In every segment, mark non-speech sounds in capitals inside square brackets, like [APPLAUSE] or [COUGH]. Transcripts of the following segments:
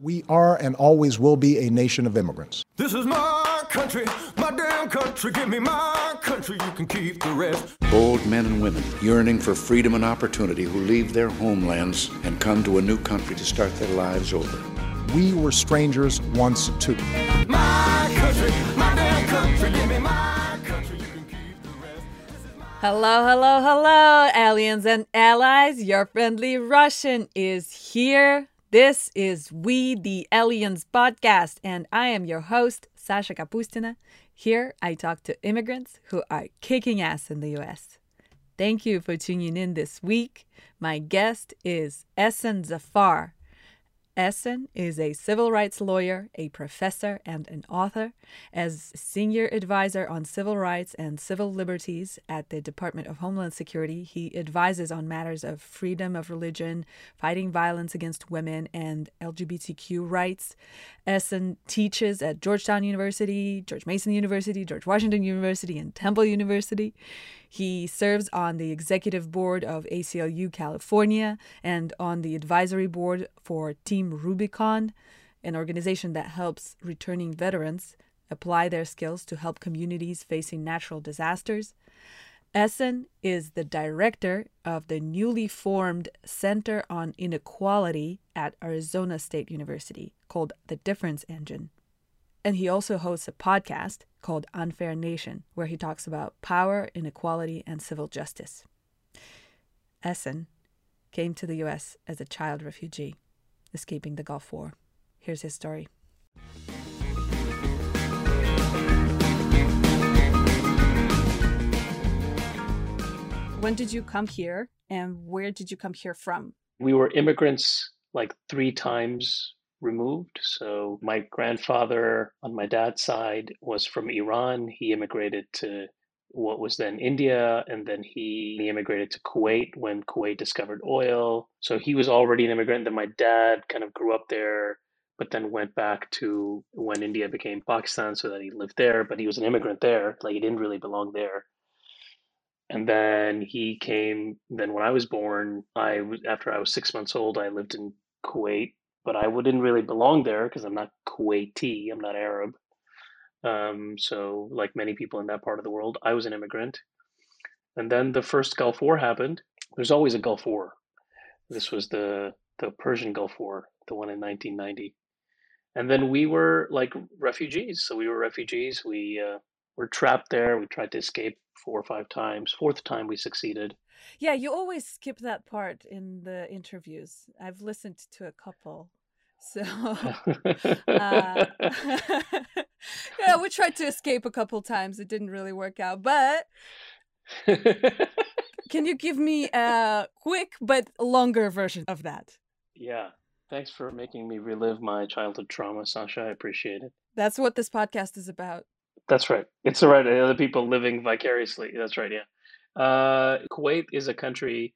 We are and always will be a nation of immigrants. This is my country, my damn country. Give me my country, you can keep the rest. Bold men and women yearning for freedom and opportunity who leave their homelands and come to a new country to start their lives over. We were strangers once too. My country, my damn country. Give me my country, you can keep the rest. Hello, hello, hello, aliens and allies. Your friendly Russian is here. This is We the Aliens podcast, and I am your host, Sasha Kapustina. Here I talk to immigrants who are kicking ass in the US. Thank you for tuning in this week. My guest is Ehsan Zaffar. Ehsan is a civil rights lawyer, a professor, and an author. As senior advisor on civil rights and civil liberties at the Department of Homeland Security, he advises on matters of freedom of religion, fighting violence against women, and LGBTQ rights. Ehsan teaches at Georgetown University, George Mason University, George Washington University, and Temple University. He serves on the executive board of ACLU California and on the advisory board for Team Rubicon, an organization that helps returning veterans apply their skills to help communities facing natural disasters. Ehsan is the director of the newly formed Center on Inequality at Arizona State University called The Difference Engine. And he also hosts a podcast called Unfair Nation, where he talks about power, inequality, and civil justice. Ehsan came to the US as a child refugee, escaping the Gulf War. Here's his story. When did you come here and where did you come here from? we were immigrants like three times removed. So my grandfather on my dad's side was from Iran. He immigrated to what was then India, and then he, he immigrated to Kuwait when Kuwait discovered oil. So he was already an immigrant. Then my dad kind of grew up there, but then went back to when India became Pakistan, so that he lived there. But he was an immigrant there, like he didn't really belong there and then he came then when i was born i after i was six months old i lived in kuwait but i wouldn't really belong there because i'm not kuwaiti i'm not arab. Um, so like many people in that part of the world i was an immigrant. And then the first gulf war happened. There's always a gulf war. This was the the persian gulf war the one in 1990 and then we were like refugees. So we were refugees. We uh, were trapped there we tried to escape four or five times. Fourth time we succeeded. Yeah, you always skip that part in the interviews. I've listened to a couple. So, [LAUGHS] uh, [LAUGHS] yeah, we tried to escape a couple times. It didn't really work out. But [LAUGHS] can you give me a quick but longer version of that? yeah. Thanks for making me relive my childhood trauma, Sasha. I appreciate it. That's what this podcast is about. That's right. It's the right. Other people living vicariously. That's right. Yeah. Uh, Kuwait is a country,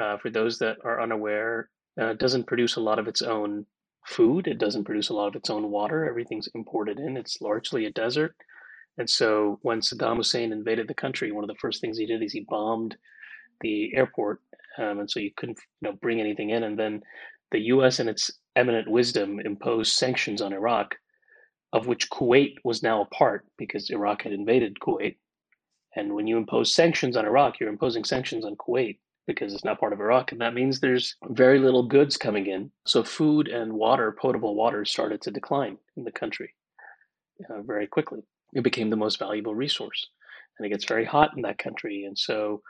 uh, for those that are unaware, uh, doesn't produce a lot of its own food. It doesn't produce a lot of its own water. Everything's imported in. It's largely a desert. And so when Saddam Hussein invaded the country, one of the first things he did is he bombed the airport. Um, and so you couldn't you know, bring anything in. And then the US, in its eminent wisdom, imposed sanctions on Iraq of which Kuwait was now a part because Iraq had invaded Kuwait. And when you impose sanctions on Iraq, you're imposing sanctions on Kuwait because it's not part of Iraq. And that means there's very little goods coming in. So food and water, potable water, started to decline in the country uh, very quickly. It became the most valuable resource. And it gets very hot in that country. And so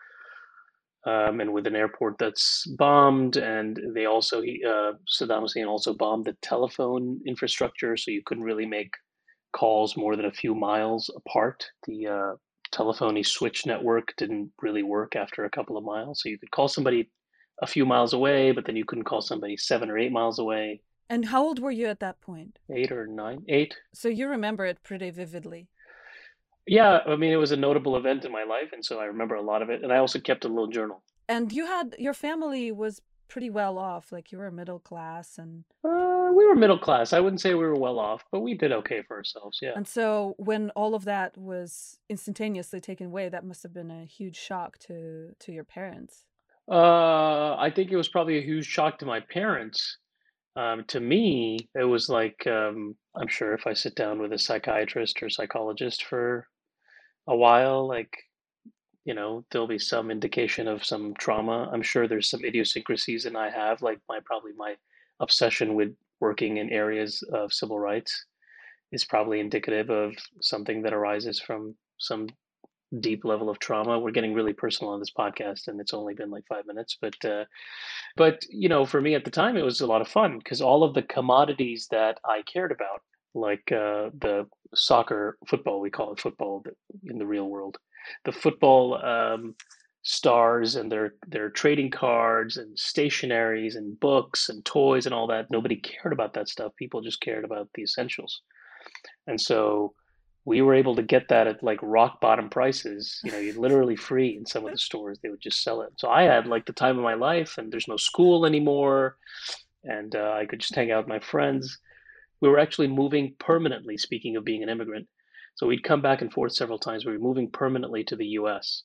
um, and with an airport that's bombed, and they also uh, Saddam Hussein also bombed the telephone infrastructure, so you couldn't really make calls more than a few miles apart. The uh, telephony switch network didn't really work after a couple of miles, so you could call somebody a few miles away, but then you couldn't call somebody seven or eight miles away. And how old were you at that point? Eight or nine, eight. So you remember it pretty vividly. Yeah, I mean, it was a notable event in my life, and so I remember a lot of it. And I also kept a little journal. And you had your family was pretty well off, like you were middle class and Uh, we were middle class. I wouldn't say we were well off, but we did okay for ourselves. Yeah. and so when all of that was instantaneously taken away, that must have been a huge shock to to your parents. Uh, I think it was probably a huge shock to my parents. Um, to me, it was like um, I'm sure if I sit down with a psychiatrist or psychologist for a while, like you know, there'll be some indication of some trauma. I'm sure there's some idiosyncrasies, and I have like my probably my obsession with working in areas of civil rights is probably indicative of something that arises from some deep level of trauma. We're getting really personal on this podcast, and it's only been like five minutes, but uh, but you know, for me at the time, it was a lot of fun because all of the commodities that I cared about, like uh, the soccer, football, we call it football in the real world, the football um, stars and their their trading cards and stationaries and books and toys and all that. Nobody cared about that stuff. People just cared about the essentials, and so we were able to get that at like rock bottom prices. You know, you're literally free in some of the stores. They would just sell it. So I had like the time of my life, and there's no school anymore, and uh, I could just hang out with my friends. We were actually moving permanently. Speaking of being an immigrant, so we'd come back and forth several times. We were moving permanently to the U.S.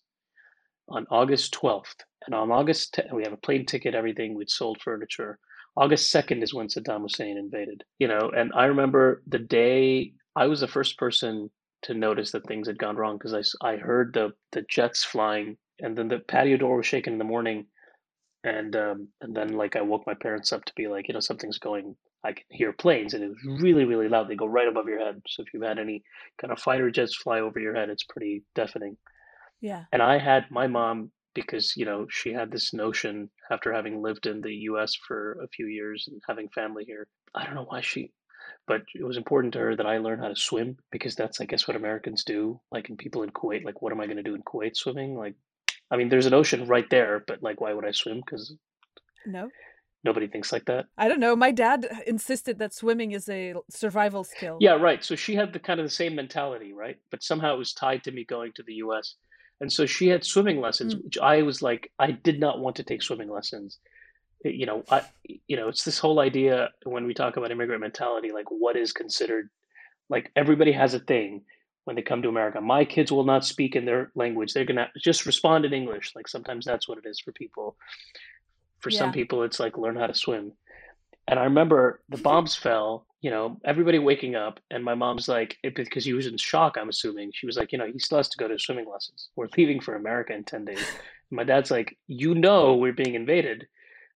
on August 12th, and on August 10th, we have a plane ticket, everything. We'd sold furniture. August 2nd is when Saddam Hussein invaded. You know, and I remember the day I was the first person to notice that things had gone wrong because I, I heard the, the jets flying and then the patio door was shaking in the morning and um, and then like I woke my parents up to be like you know something's going I can hear planes and it was really really loud they go right above your head so if you've had any kind of fighter jets fly over your head it's pretty deafening yeah and I had my mom because you know she had this notion after having lived in the US for a few years and having family here I don't know why she but it was important to her that I learn how to swim because that's, I guess, what Americans do. Like, in people in Kuwait, like, what am I going to do in Kuwait swimming? Like, I mean, there's an ocean right there, but like, why would I swim? Because no, nobody thinks like that. I don't know. My dad insisted that swimming is a survival skill. Yeah, right. So she had the kind of the same mentality, right? But somehow it was tied to me going to the U.S. And so she had swimming lessons, mm. which I was like, I did not want to take swimming lessons you know, I, you know, it's this whole idea when we talk about immigrant mentality, like what is considered, like everybody has a thing when they come to America. My kids will not speak in their language; they're gonna just respond in English. Like sometimes that's what it is for people. For yeah. some people, it's like learn how to swim. And I remember the mm-hmm. bombs fell. You know, everybody waking up, and my mom's like, because he was in shock. I'm assuming she was like, you know, he still has to go to swimming lessons. We're leaving for America in ten days. my dad's like, you know, we're being invaded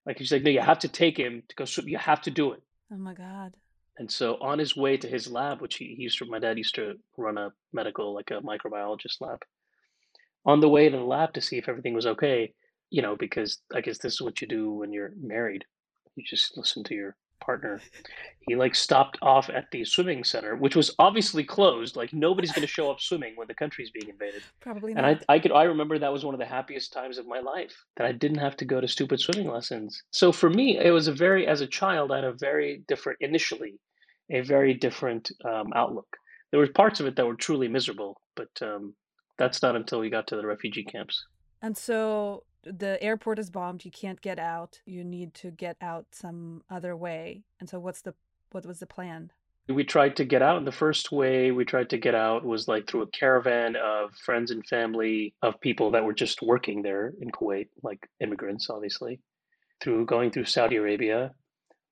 like he's like, no, you have to take him to go swim. You have to do it. Oh my god. And so on his way to his lab, which he, he used to, my dad used to run a medical, like a microbiologist lab. On the way to the lab to see if everything was okay, you know, because I guess this is what you do when you're married. You just listen to your partner, he like stopped off at the swimming center, which was obviously closed. Like nobody's going to show up swimming when the country's being invaded. Probably not. And I, I could, I remember that was one of the happiest times of my life that I didn't have to go to stupid swimming lessons. So for me, it was a very, as a child, I had a very different, initially, a very different um, outlook. There were parts of it that were truly miserable, but um, that's not until we got to the refugee camps. And so the airport is bombed you can't get out you need to get out some other way and so what's the what was the plan? We tried to get out and the first way we tried to get out was like through a caravan of friends and family of people that were just working there in kuwait like immigrants obviously through going through saudi arabia.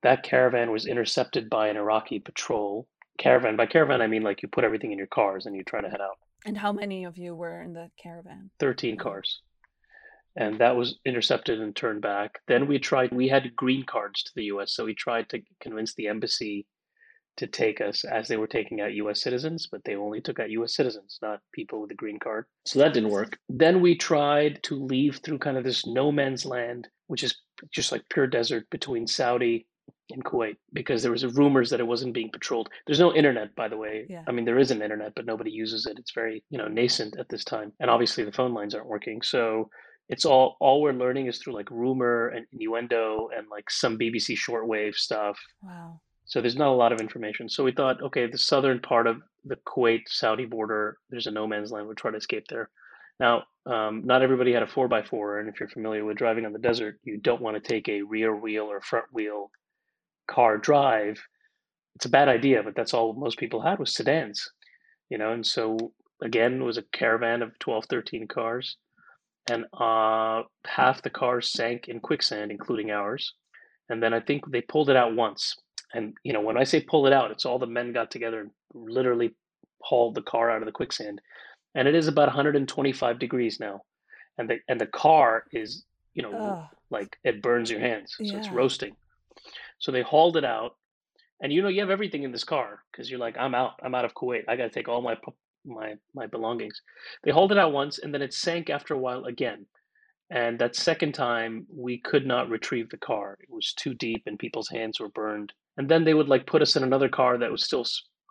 That caravan was intercepted by an iraqi patrol. Caravan by caravan i mean like you put everything in your cars and you try to head out. And how many of you were in the caravan? 13 cars and that was intercepted and turned back. Then we tried, we had green cards to the US, so we tried to convince the embassy to take us as they were taking out US citizens, but they only took out US citizens, not people with a green card. So that didn't work. Then we tried to leave through kind of this no man's land, which is just like pure desert between Saudi and Kuwait because there was rumors that it wasn't being patrolled. There's no internet, by the way. Yeah. I mean, there is an internet, but nobody uses it. It's very, you know, nascent at this time. And obviously the phone lines aren't working. So it's all all we're learning is through like rumor and innuendo and like some BBC shortwave stuff. Wow. So there's not a lot of information. So we thought, okay, the southern part of the Kuwait Saudi border, there's a no man's land. We'll try to escape there. Now, um, not everybody had a four by four, and if you're familiar with driving on the desert, you don't want to take a rear wheel or front wheel car drive. It's a bad idea, but that's all most people had was sedans, you know. And so again, it was a caravan of 12, 13 cars and uh, half the cars sank in quicksand, including ours. and then I think they pulled it out once. And you know, when I say pull it out, it's all the men got together and literally hauled the car out of the quicksand. And it is about 125 degrees now, and the and the car is you know Ugh. like it burns your hands, so it's roasting. So they hauled it out, and you know you have everything in this car because you're like I'm out, I'm out of Kuwait. I got to take all my my my belongings. They hauled it out once, and then it sank after a while again. And that second time, we could not retrieve the car. It was too deep, and people's hands were burned. And then they would like put us in another car that was still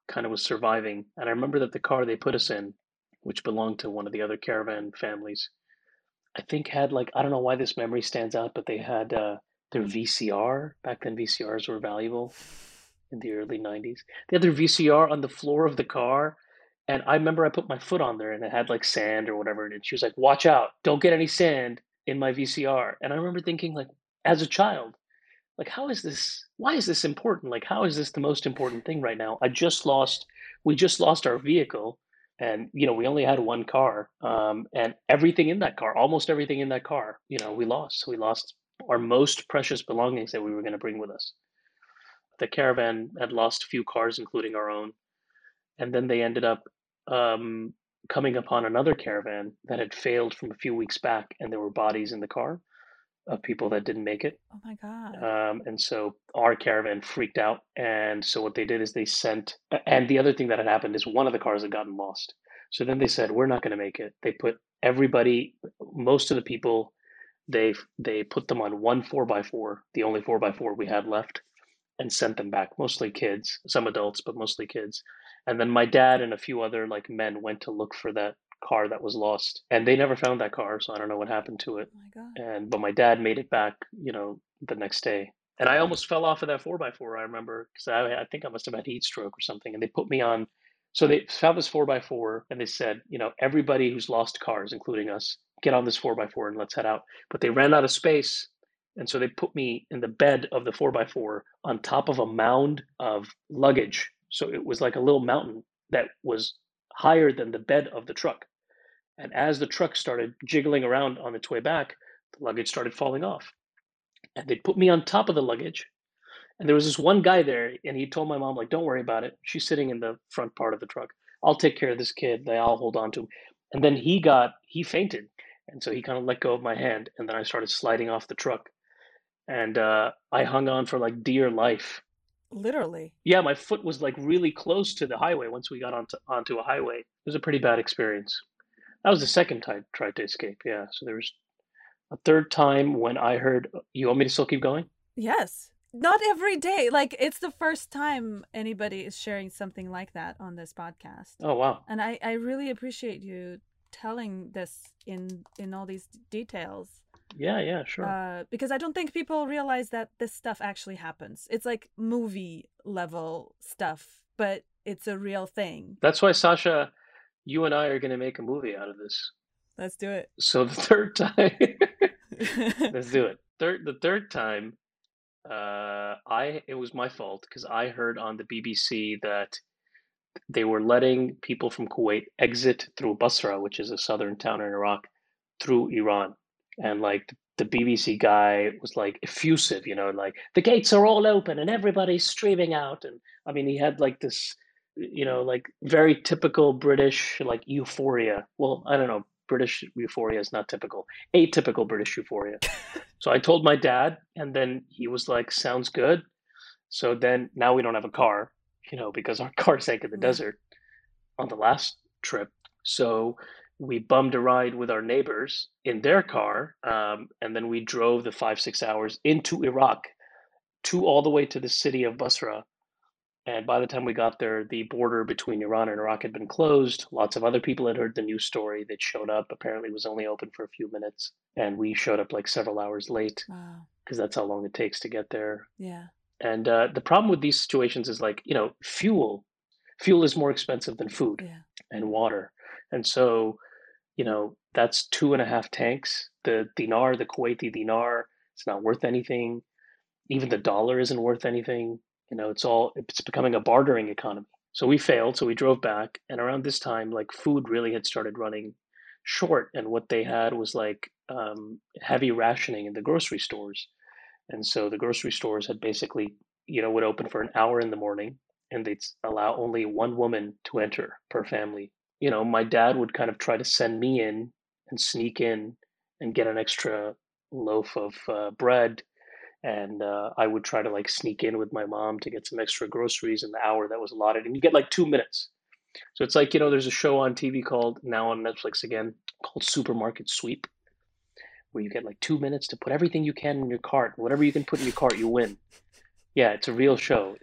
kind of was surviving. And I remember that the car they put us in, which belonged to one of the other caravan families, I think had like I don't know why this memory stands out, but they had uh, their VCR back then. VCRs were valuable in the early '90s. They had their VCR on the floor of the car, and I remember I put my foot on there, and it had like sand or whatever And. She was like, "Watch out! Don't get any sand in my VCR." And I remember thinking, like, as a child, like, how is this? Why is this important? Like, how is this the most important thing right now? I just lost. We just lost our vehicle and you know we only had one car um, and everything in that car almost everything in that car you know we lost we lost our most precious belongings that we were going to bring with us the caravan had lost a few cars including our own and then they ended up um, coming upon another caravan that had failed from a few weeks back and there were bodies in the car of people that didn't make it Oh my god. um, and so our caravan freaked out. And so what they did is they sent, and the other thing that had happened is one of the cars had gotten lost. So then they said, we're not going to make it. They put everybody, most of the people, they they put them on one four by four, the only four by four we had left, and sent them back. Mostly kids, some adults, but mostly kids. And then my dad and a few other like men went to look for that car that was lost, and they never found that car. So I don't know what happened to it oh my god. and but my dad made it back you know the next day and i almost fell off of that 4x4 i remember because I, I think i must have had heat stroke or something and they put me on so they found this 4x4 and they said you know everybody who's lost cars including us get on this 4x4 and let's head out but they ran out of space and so they put me in the bed of the 4x4 on top of a mound of luggage so it was like a little mountain that was higher than the bed of the truck and as the truck started jiggling around on its way back, the luggage started falling off. And they put me on top of the luggage. And there was this one guy there, and he told my mom, like, don't worry about it. She's sitting in the front part of the truck. I'll take care of this kid. They I'll hold on to him. And then he got he fainted. And so he kind of let go of my hand, and then I started sliding off the truck. And uh, I hung on for like dear life. Literally. Yeah, my foot was like really close to the highway once we got onto onto a highway. It was a pretty bad experience. That was the second time I tried to escape. Yeah. So there was a third time when I heard. You want me to still keep going? Yes. Not every day. Like it's the first time anybody is sharing something like that on this podcast. Oh wow. And I I really appreciate you telling this in in all these details. Yeah. Yeah. Sure. Uh, because I don't think people realize that this stuff actually happens. It's like movie level stuff, but it's a real thing. That's why Sasha, you and I are going to make a movie out of this. Let's do it. So the [LAUGHS] third time, [LAUGHS] let's do it. Third, the third time, uh, I it was my fault because I heard on the BBC that they were letting people from Kuwait exit through Basra, which is a southern town in Iraq, through Iran. And like the BBC guy was like effusive, you know, like the gates are all open and everybody's streaming out. And I mean, he had like this, you know, like very typical British like euphoria. Well, I don't know. British euphoria is not typical. Atypical British euphoria. [LAUGHS] so I told my dad, and then he was like, "Sounds good." So then now we don't have a car, you know, because our [LAUGHS] car sank in the Yeah. desert on the last trip. So we bummed a ride with our neighbors in their car, um, and then we drove the five six hours into Iraq, to all the way to the city of Basra. And by the time we got there, the border between Iran and Iraq had been closed. Lots of other people had heard the news story. They'd showed up. Apparently, it was only open for a few minutes, and we showed up like several hours late Wow. because that's how long it takes to get there. Yeah. And uh, the problem with these situations is like, you know, fuel. Fuel is more expensive than food Yeah. and water. And so, you know, that's two and a half tanks. The dinar, the Kuwaiti dinar, it's not worth anything. Even the dollar isn't worth anything. You know, it's all, it's becoming a bartering economy. So we failed. So we drove back. And around this time, like food really had started running short. And what they had was like um, heavy rationing in the grocery stores. And so the grocery stores had basically, you know, would open for an hour in the morning and they'd allow only one woman to enter per family. You know, my dad would kind of try to send me in and sneak in and get an extra loaf of uh, bread and uh, I would try to like sneak in with my mom to get some extra groceries in the hour that was allotted, and you get like two minutes. So it's like you know, there's a show on TV called now on Netflix again called Supermarket Sweep, where you get like two minutes to put everything you can in your cart. Whatever you can put in your cart, you win. Yeah, it's a real show.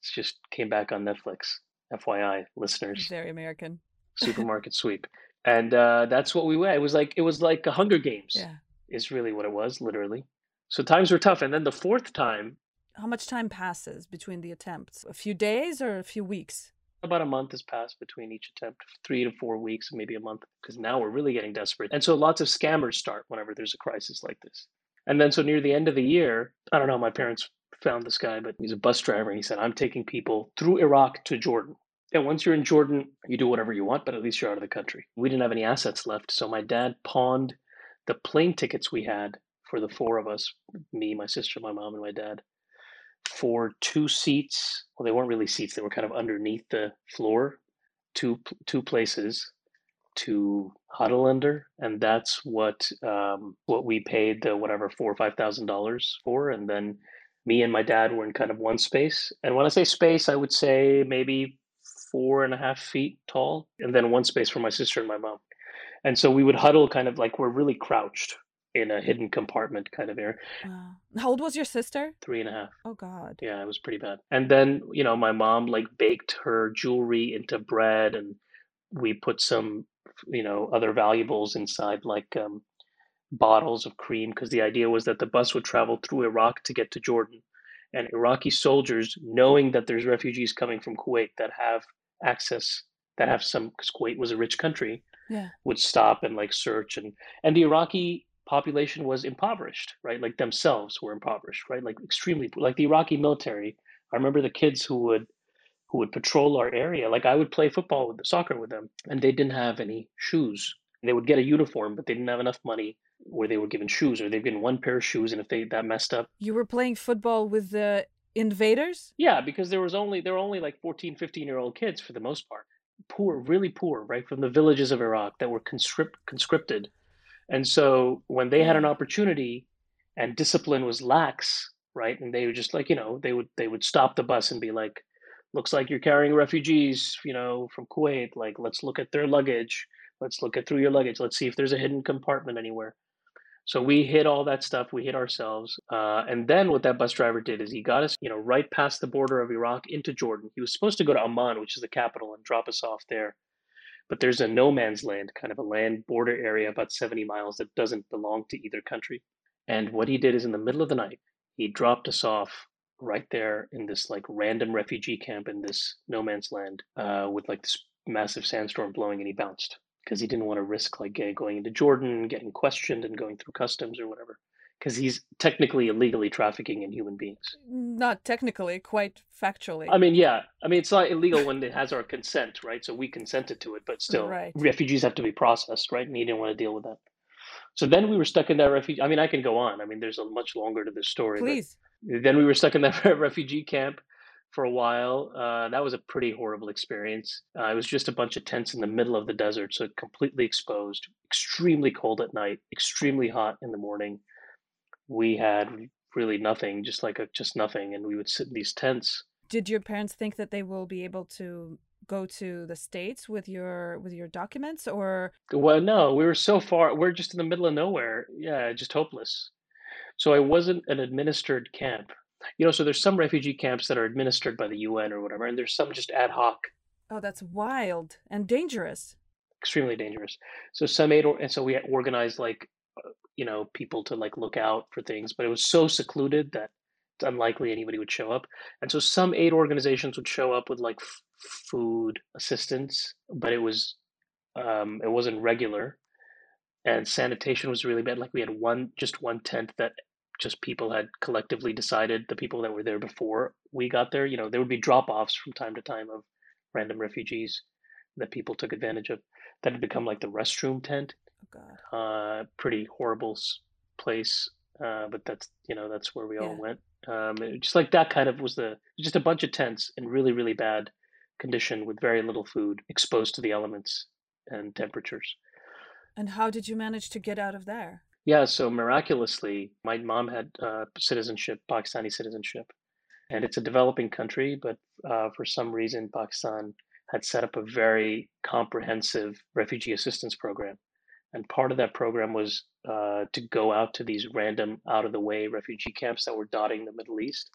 It's just came back on Netflix. FYI, listeners. Very American. Supermarket Sweep, and uh, that's what we went. It was like it was like a Hunger Games. Yeah. Is really what it was, literally. So times were tough. And then the fourth time, How much time passes between the attempts? A few days or a few weeks? about a month has passed between each attempt, three to four weeks, maybe a month, because now we're really getting desperate. And so lots of scammers start whenever there's a crisis like this. And then so near the end of the year, I don't know, my parents found this guy, but he's a bus driver. And he said, I'm taking people through Iraq to Jordan. And once you're in Jordan, you do whatever you want, but at least you're out of the country. We didn't have any assets left. So my dad pawned the plane tickets we had for the four of us me, my sister, my mom, and my dad for two seats. Well, they weren't really seats; they were kind of underneath the floor. Two two places to huddle under, and that's what um, what we paid the whatever four or five thousand dollars for, and then me and my dad were in kind of one space. And when I say space, I would say maybe four and a half feet tall, and then one space for my sister and my mom. And so we would huddle kind of like we're really crouched in a hidden compartment kind of area. Wow. How old was your sister? Three and a half. Oh, God. Yeah, it was pretty bad. And then, you know, my mom like baked her jewelry into bread and we put some, you know, other valuables inside like um, bottles of cream because the idea was that the bus would travel through Iraq to get to Jordan. And Iraqi soldiers, knowing that there's refugees coming from Kuwait that have access, that have some, because Kuwait was a rich country, Yeah. would stop and like search and and the Iraqi population was impoverished, right? Like themselves were impoverished, right? Like extremely like the Iraqi military. I remember the kids who would who would patrol our area. Like I would play football with the soccer with them, and they didn't have any shoes. They would get a uniform, but they didn't have enough money where they were given shoes, or they've given one pair of shoes, and if they that messed up, You were playing football with the invaders? yeah, because there was only there were only like 14, 15 year old kids for the most part, poor, really poor, right, from the villages of Iraq that were conscript, conscripted, and so when they had an mm. opportunity, and discipline was lax, right, and they were just like you know they would they would stop the bus and be like, looks like you're carrying refugees, you know, from Kuwait. Like let's look at their luggage, let's look at through your luggage, let's see if there's a hidden compartment anywhere. So we hit all that stuff. We hit ourselves, uh, and then what that bus driver did is he got us, you know, right past the border of Iraq into Jordan. He was supposed to go to Amman, which is the capital, and drop us off there. But there's a no man's land, kind of a land border area about 70 miles that doesn't belong to either country. And what he did is in the middle of the night, he dropped us off right there in this like random refugee camp in this no man's land uh, with like this massive sandstorm blowing, and he bounced because he didn't want to risk like going into Jordan, getting questioned, and going through customs or whatever. Because he's technically illegally trafficking in human beings. Not technically, quite factually. I mean, yeah. I mean, it's not illegal when it has our consent, right? So we consented to it, but still, Right. refugees have to be processed, right? And he didn't want to deal with that. So then we were stuck in that refugee. I mean, I can go on. I mean, there's a much longer to this story. Please. then we were stuck in that [LAUGHS] refugee camp for a while. Uh, that was a pretty horrible experience. Uh, it was just a bunch of tents in the middle of the desert, so completely exposed, extremely cold at night, extremely hot in the morning. We had really nothing, just like a just nothing, and we would sit in these tents. Did your parents think that they will be able to go to the states with your with your documents or Well, no, we were so far. We're just in the middle of nowhere. Yeah, just hopeless. So I wasn't an administered camp. You know, so there's some refugee camps that are administered by the UN or whatever, and there's some just ad hoc Oh, that's wild and dangerous. extremely dangerous. So some aid, or, and so we had organized like, uh, you know, people to like look out for things, but it was so secluded that it's unlikely anybody would show up. And so some aid organizations would show up with like f- food assistance, but it was, um, it wasn't regular, and sanitation was really bad. Like we had one, just one tent that just people had collectively decided, the people that were there before we got there, you know, there would be drop offs from time to time of random refugees that people took advantage of that had become like the restroom tent. Oh god. Uh, pretty horrible place. uh, but that's you know that's where we all went. Um, just like that kind of was the just a bunch of tents in really really bad condition with very little food, exposed to the elements and temperatures. And how did you manage to get out of there? Yeah, so miraculously, my mom had uh, citizenship, Pakistani citizenship, and it's a developing country, but uh, for some reason, Pakistan had set up a very comprehensive refugee assistance program. And part of that program was uh, to go out to these random, out of the way refugee camps that were dotting the Middle East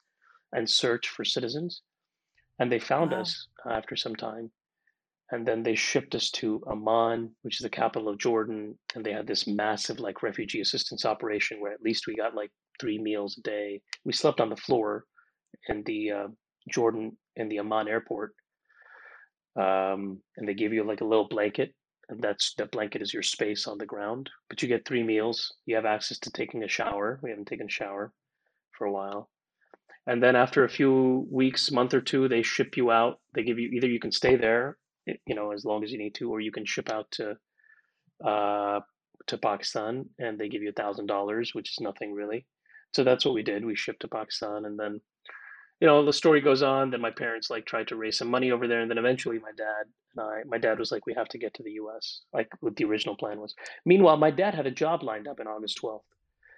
and search for citizens. And they found Wow. us after some time. And then they shipped us to Amman, which is the capital of Jordan. And they had this massive, like, refugee assistance operation where at least we got like three meals a day. We slept on the floor in the uh, Jordan, in the Amman airport. Um, and they give you like a little blanket. And that's that blanket is your space on the ground. But you get three meals. You have access to taking a shower. We haven't taken a shower for a while. And then after a few weeks, month or two, they ship you out. They give you either you can stay there, you know, as long as you need to, or you can ship out to uh, to Pakistan, and they give you a thousand dollars, which is nothing really. So that's what we did. We shipped to Pakistan, and then, you know, the story goes on. Then my parents like tried to raise some money over there, and then eventually my dad and I, my dad was like, "We have to get to the U.S." Like what the original plan was. Meanwhile, my dad had a job lined up in August twelfth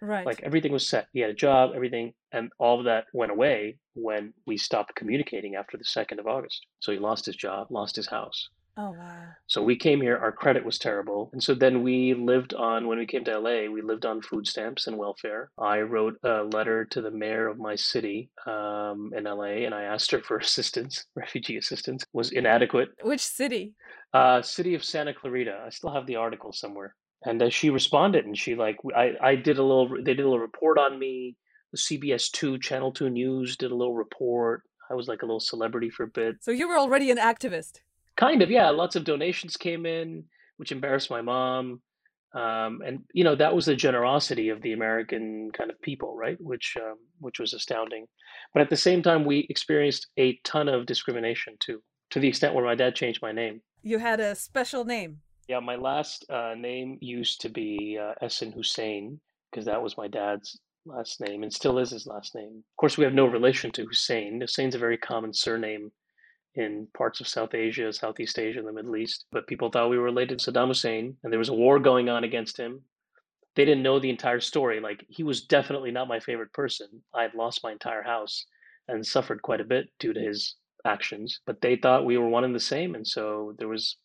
Right. like everything was set he had a job everything and all of that went away when we stopped communicating after the 2nd of august so he lost his job lost his house oh wow. so we came here our credit was terrible and so then we lived on when we came to la we lived on food stamps and welfare i wrote a letter to the mayor of my city um, in la and i asked her for [LAUGHS] assistance refugee assistance was inadequate Which city? uh, city of Santa Clarita. I still have the article somewhere. And uh, she responded, and she like I I did a little. They did a little report on me. The CBS Two, Channel Two News did a little report. I was like a little celebrity for a bit. So you were already an activist. Kind of, yeah. Lots of donations came in, which embarrassed my mom. Um, and you know that was the generosity of the American kind of people, right? Which um, which was astounding. But at the same time, we experienced a ton of discrimination too, to the extent where my dad changed my name. You had a special name. Yeah, my last uh, name used to be uh, Ehsan Hussein because that was my dad's last name and still is his last name. Of course, we have no relation to Hussein. Hussein's a very common surname in parts of South Asia, Southeast Asia, and the Middle East. But people thought we were related to Saddam Hussein, and there was a war going on against him. They didn't know the entire story. Like, he was definitely not my favorite person. I had lost my entire house and suffered quite a bit due to his actions. But they thought we were one and the same. And so there was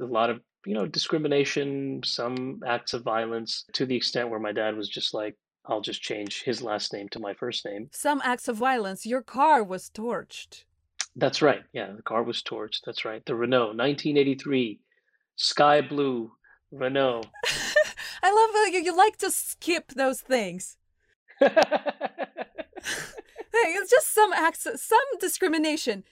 a lot of you know discrimination some acts of violence to the extent where my dad was just like i'll just change his last name to my first name Some acts of violence. Your car was torched. that's right yeah the car was torched that's right the renault 1983 sky blue renault [LAUGHS] I love how you, you like to skip those things. [LAUGHS] [LAUGHS] It's just some acts, some discrimination.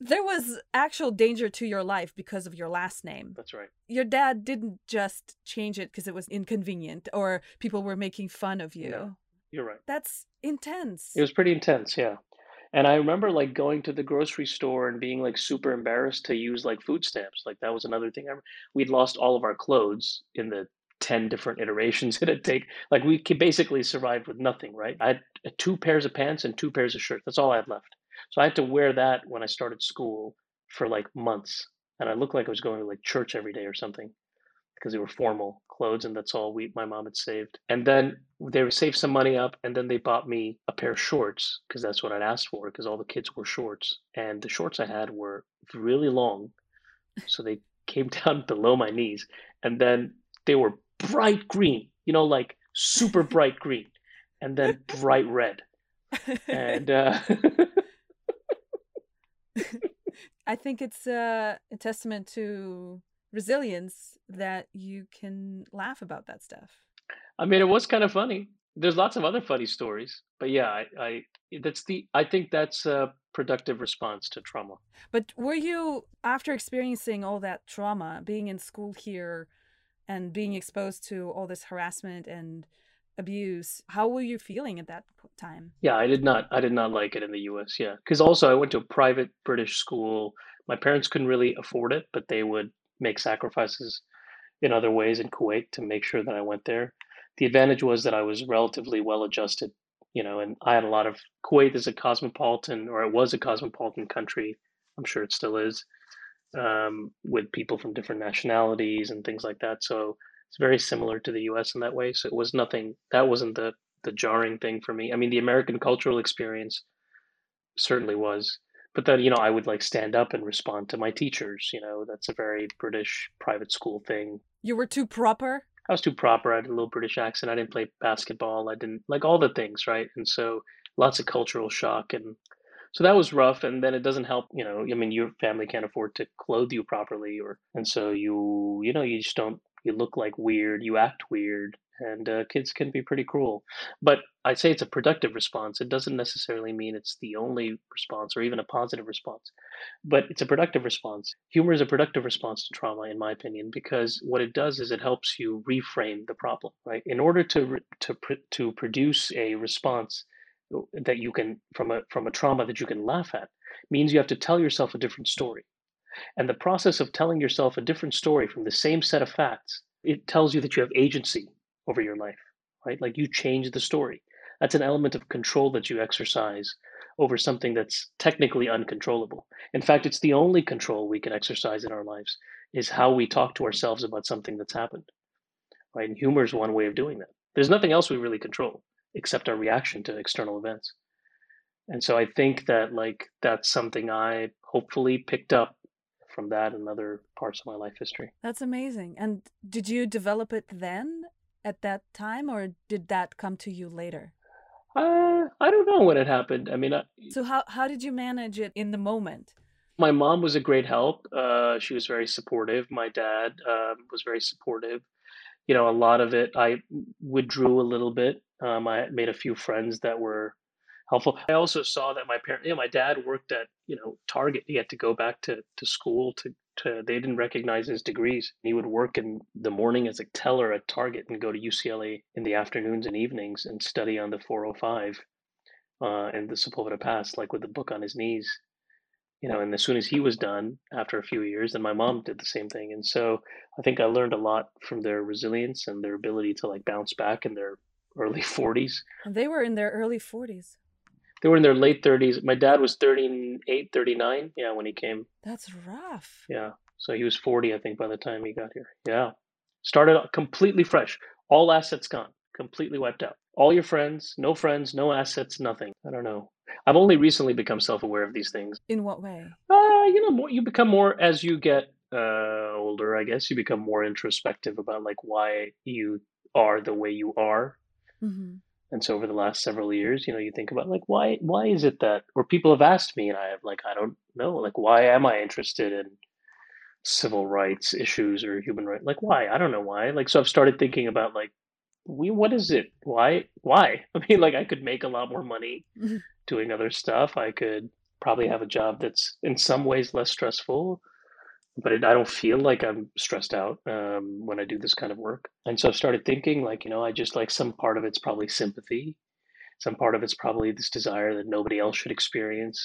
There was actual danger to your life because of your last name. that's right Your dad didn't just change it because it was inconvenient or people were making fun of you. No. you're right That's intense. it was pretty intense yeah and i remember like going to the grocery store and being like super embarrassed to use like food stamps like that was another thing I, we'd lost all of our clothes in the 10 different iterations [LAUGHS] it'd take like we ca- basically survived with nothing right i had uh, two pairs of pants and two pairs of shirts that's all i had left so i had to wear that when i started school for like months and i looked like i was going to like church every day or something because they were formal clothes and that's all we my mom had saved. And then they would save some money up and then they bought me a pair of shorts because that's what i'd asked for because all the kids wore shorts and the shorts i had were really long so they came [LAUGHS] down below my knees and then they were bright green you know like super [LAUGHS] bright green and then bright red. [LAUGHS] And uh [LAUGHS] I think it's a, a testament to resilience that you can laugh about that stuff. I mean, it was kind of funny. There's lots of other funny stories, but yeah, I, I that's the I think that's a productive response to trauma. But were you, after experiencing all that trauma, being in school here and being exposed to all this harassment and abuse, how were you feeling at that time? Yeah, I did not I did not like it in the US, yeah. Because also I went to a private British school. My parents couldn't really afford it, but they would make sacrifices in other ways in Kuwait to make sure that I went there. the advantage was that I was relatively well adjusted, you know, and I had a lot of Kuwait is a cosmopolitan, or it was a cosmopolitan country. I'm sure it still is, um, with people from different nationalities and things like that. So it's very similar to the U.S. in that way. So it was nothing. That wasn't the the jarring thing for me. I mean, the American cultural experience certainly was, but then you know I would like stand up and respond to my teachers. You know, that's a very British private school thing. You were too proper. I was too proper. I had a little British accent. I didn't play basketball. I didn't like all the things, right? And so lots of cultural shock and so that was rough and then it doesn't help you know i mean your family can't afford to clothe you properly or and so you you know you just don't you look like weird you act weird and uh, kids can be pretty cruel. But i say it's a productive response it doesn't necessarily mean it's the only response or even a positive response but it's a productive response. Humor is a productive response to trauma in my opinion because what it does is it helps you reframe the problem right? In order to to to produce a response that you can from a from a trauma that you can laugh at means you have to tell yourself a different story and the process of telling yourself a different story from the same set of facts it tells you that you have agency over your life right? Like you change the story. That's an element of control that you exercise over something that's technically uncontrollable. In fact it's the only control we can exercise in our lives is how we talk to ourselves about something that's happened right? And humor is one way of doing that. There's nothing else we really control except our reaction to external events. And so I think that like that's something I hopefully picked up from that and other parts of my life history. That's amazing. And did you develop it then at that time or did that come to you later? Uh, I don't know when it happened. I mean, I, so how how did you manage it in the moment? My mom was a great help. Uh, she was very supportive. My dad uh, was very supportive. You know, a lot of it I withdrew a little bit um, I made a few friends that were helpful. I also saw that my parent, you know, my dad worked at, you know, Target. He had to go back to, to school to, to, they didn't recognize his degrees. He would work in the morning as a teller at Target and go to UCLA in the afternoons and evenings and study on the 405 uh, and the Sepulveda Pass, like with the book on his knees. You know, and as soon as he was done after a few years, then my mom did the same thing. And so I think I learned a lot from their resilience and their ability to like bounce back and their early [LAUGHS] 40s. They were in their early 40s. They were in their late 30s. My dad was 38, 39, yeah, when he came. That's rough. Yeah. So he was 40, I think, by the time he got here. Yeah. Started completely fresh. All assets gone, completely wiped out. All your friends, no friends, no assets, nothing. I don't know. I've only recently become self-aware of these things. In what way? Uh, you know, more, you become more as you get uh, older. I guess you become more introspective about like why you are the way you are Mm-hmm. And so over the last several years, you know, you think about like why why is it that or people have asked me and I have like I don't know like why am I interested in civil rights issues or human rights like why? I don't know why. Like so I've started thinking about like we what is it? Why why? [LAUGHS] I mean like I could make a lot more money mm-hmm. doing other stuff. I could probably have a job that's in some ways less stressful but it, I don't feel like I'm stressed out um, when I do this kind of work. And so I started thinking, like, you know, I just like some part of it's probably sympathy, some part of it's probably this desire that nobody else should experience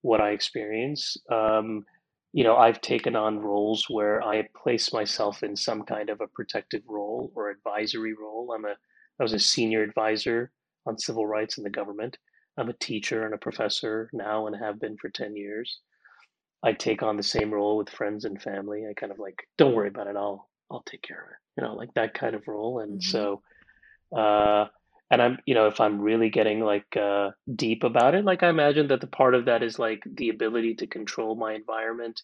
what I experience. Um, you know, I've taken on roles where I place myself in some kind of a protective role or advisory role. I'm a I was a senior advisor on civil rights in the government. I'm a teacher and a professor now and have been for 10 years. I take on the same role with friends and family. I kind of like, don't worry about it. I'll I'll take care of it. You know, like that kind of role. And mm-hmm. so, uh, and I'm, you know, if I'm really getting like uh, deep about it, like I imagine that the part of that is like the ability to control my environment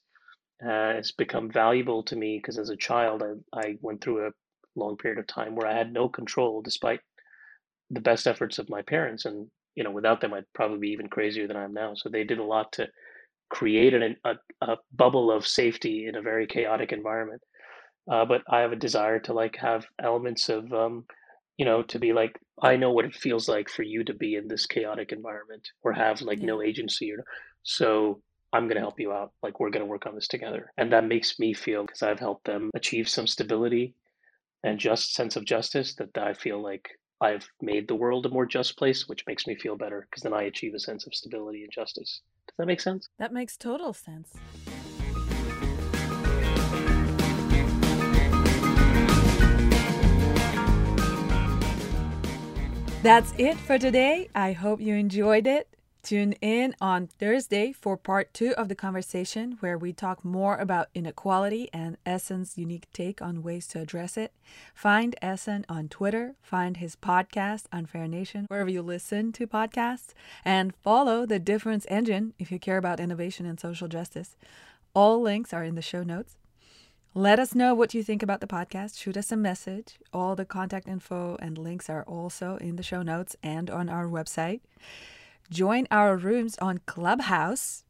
uh, has become valuable to me because as a child, I I went through a long period of time where I had no control, despite the best efforts of my parents, and you know, without them, I'd probably be even crazier than I am now. So they did a lot to created an, a, a bubble of safety in a very chaotic environment. Uh, but I have a desire to like have elements of, um, you know, to be like, I know what it feels like for you to be in this chaotic environment or have like yeah. no agency. Or, so I'm going to help you out. Like we're going to work on this together. And that makes me feel because I've helped them achieve some stability and just sense of justice that I feel like I've made the world a more just place, which makes me feel better because then I achieve a sense of stability and justice. Does that make sense? That makes total sense. That's it for today. I hope you enjoyed it. Tune in on Thursday for part two of the conversation, where we talk more about inequality and Ehsan's unique take on ways to address it. Find Ehsan on Twitter, find his podcast, Unfair Nation, wherever you listen to podcasts, and follow the Difference Engine if you care about innovation and social justice. All links are in the show notes. Let us know what you think about the podcast. Shoot us a message. All the contact info and links are also in the show notes and on our website. Join our rooms on Clubhouse.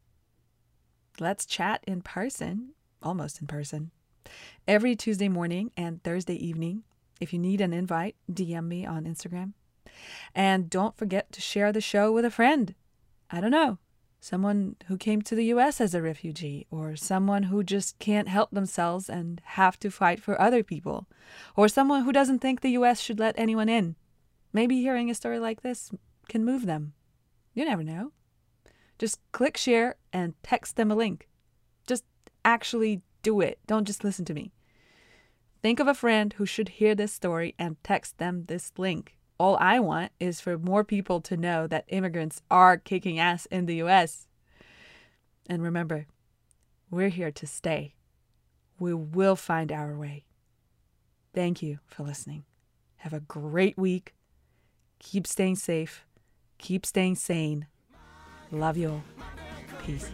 Let's chat in person, almost in person, every Tuesday morning and Thursday evening. If you need an invite, DM me on Instagram. And don't forget to share the show with a friend. I don't know, someone who came to the US as a refugee, or someone who just can't help themselves and have to fight for other people, or someone who doesn't think the US should let anyone in. Maybe hearing a story like this can move them. You never know. Just click share and text them a link. Just actually do it. Don't just listen to me. Think of a friend who should hear this story and text them this link. All I want is for more people to know that immigrants are kicking ass in the US. And remember, we're here to stay. We will find our way. Thank you for listening. Have a great week. Keep staying safe Keep staying sane. Love you all. Peace.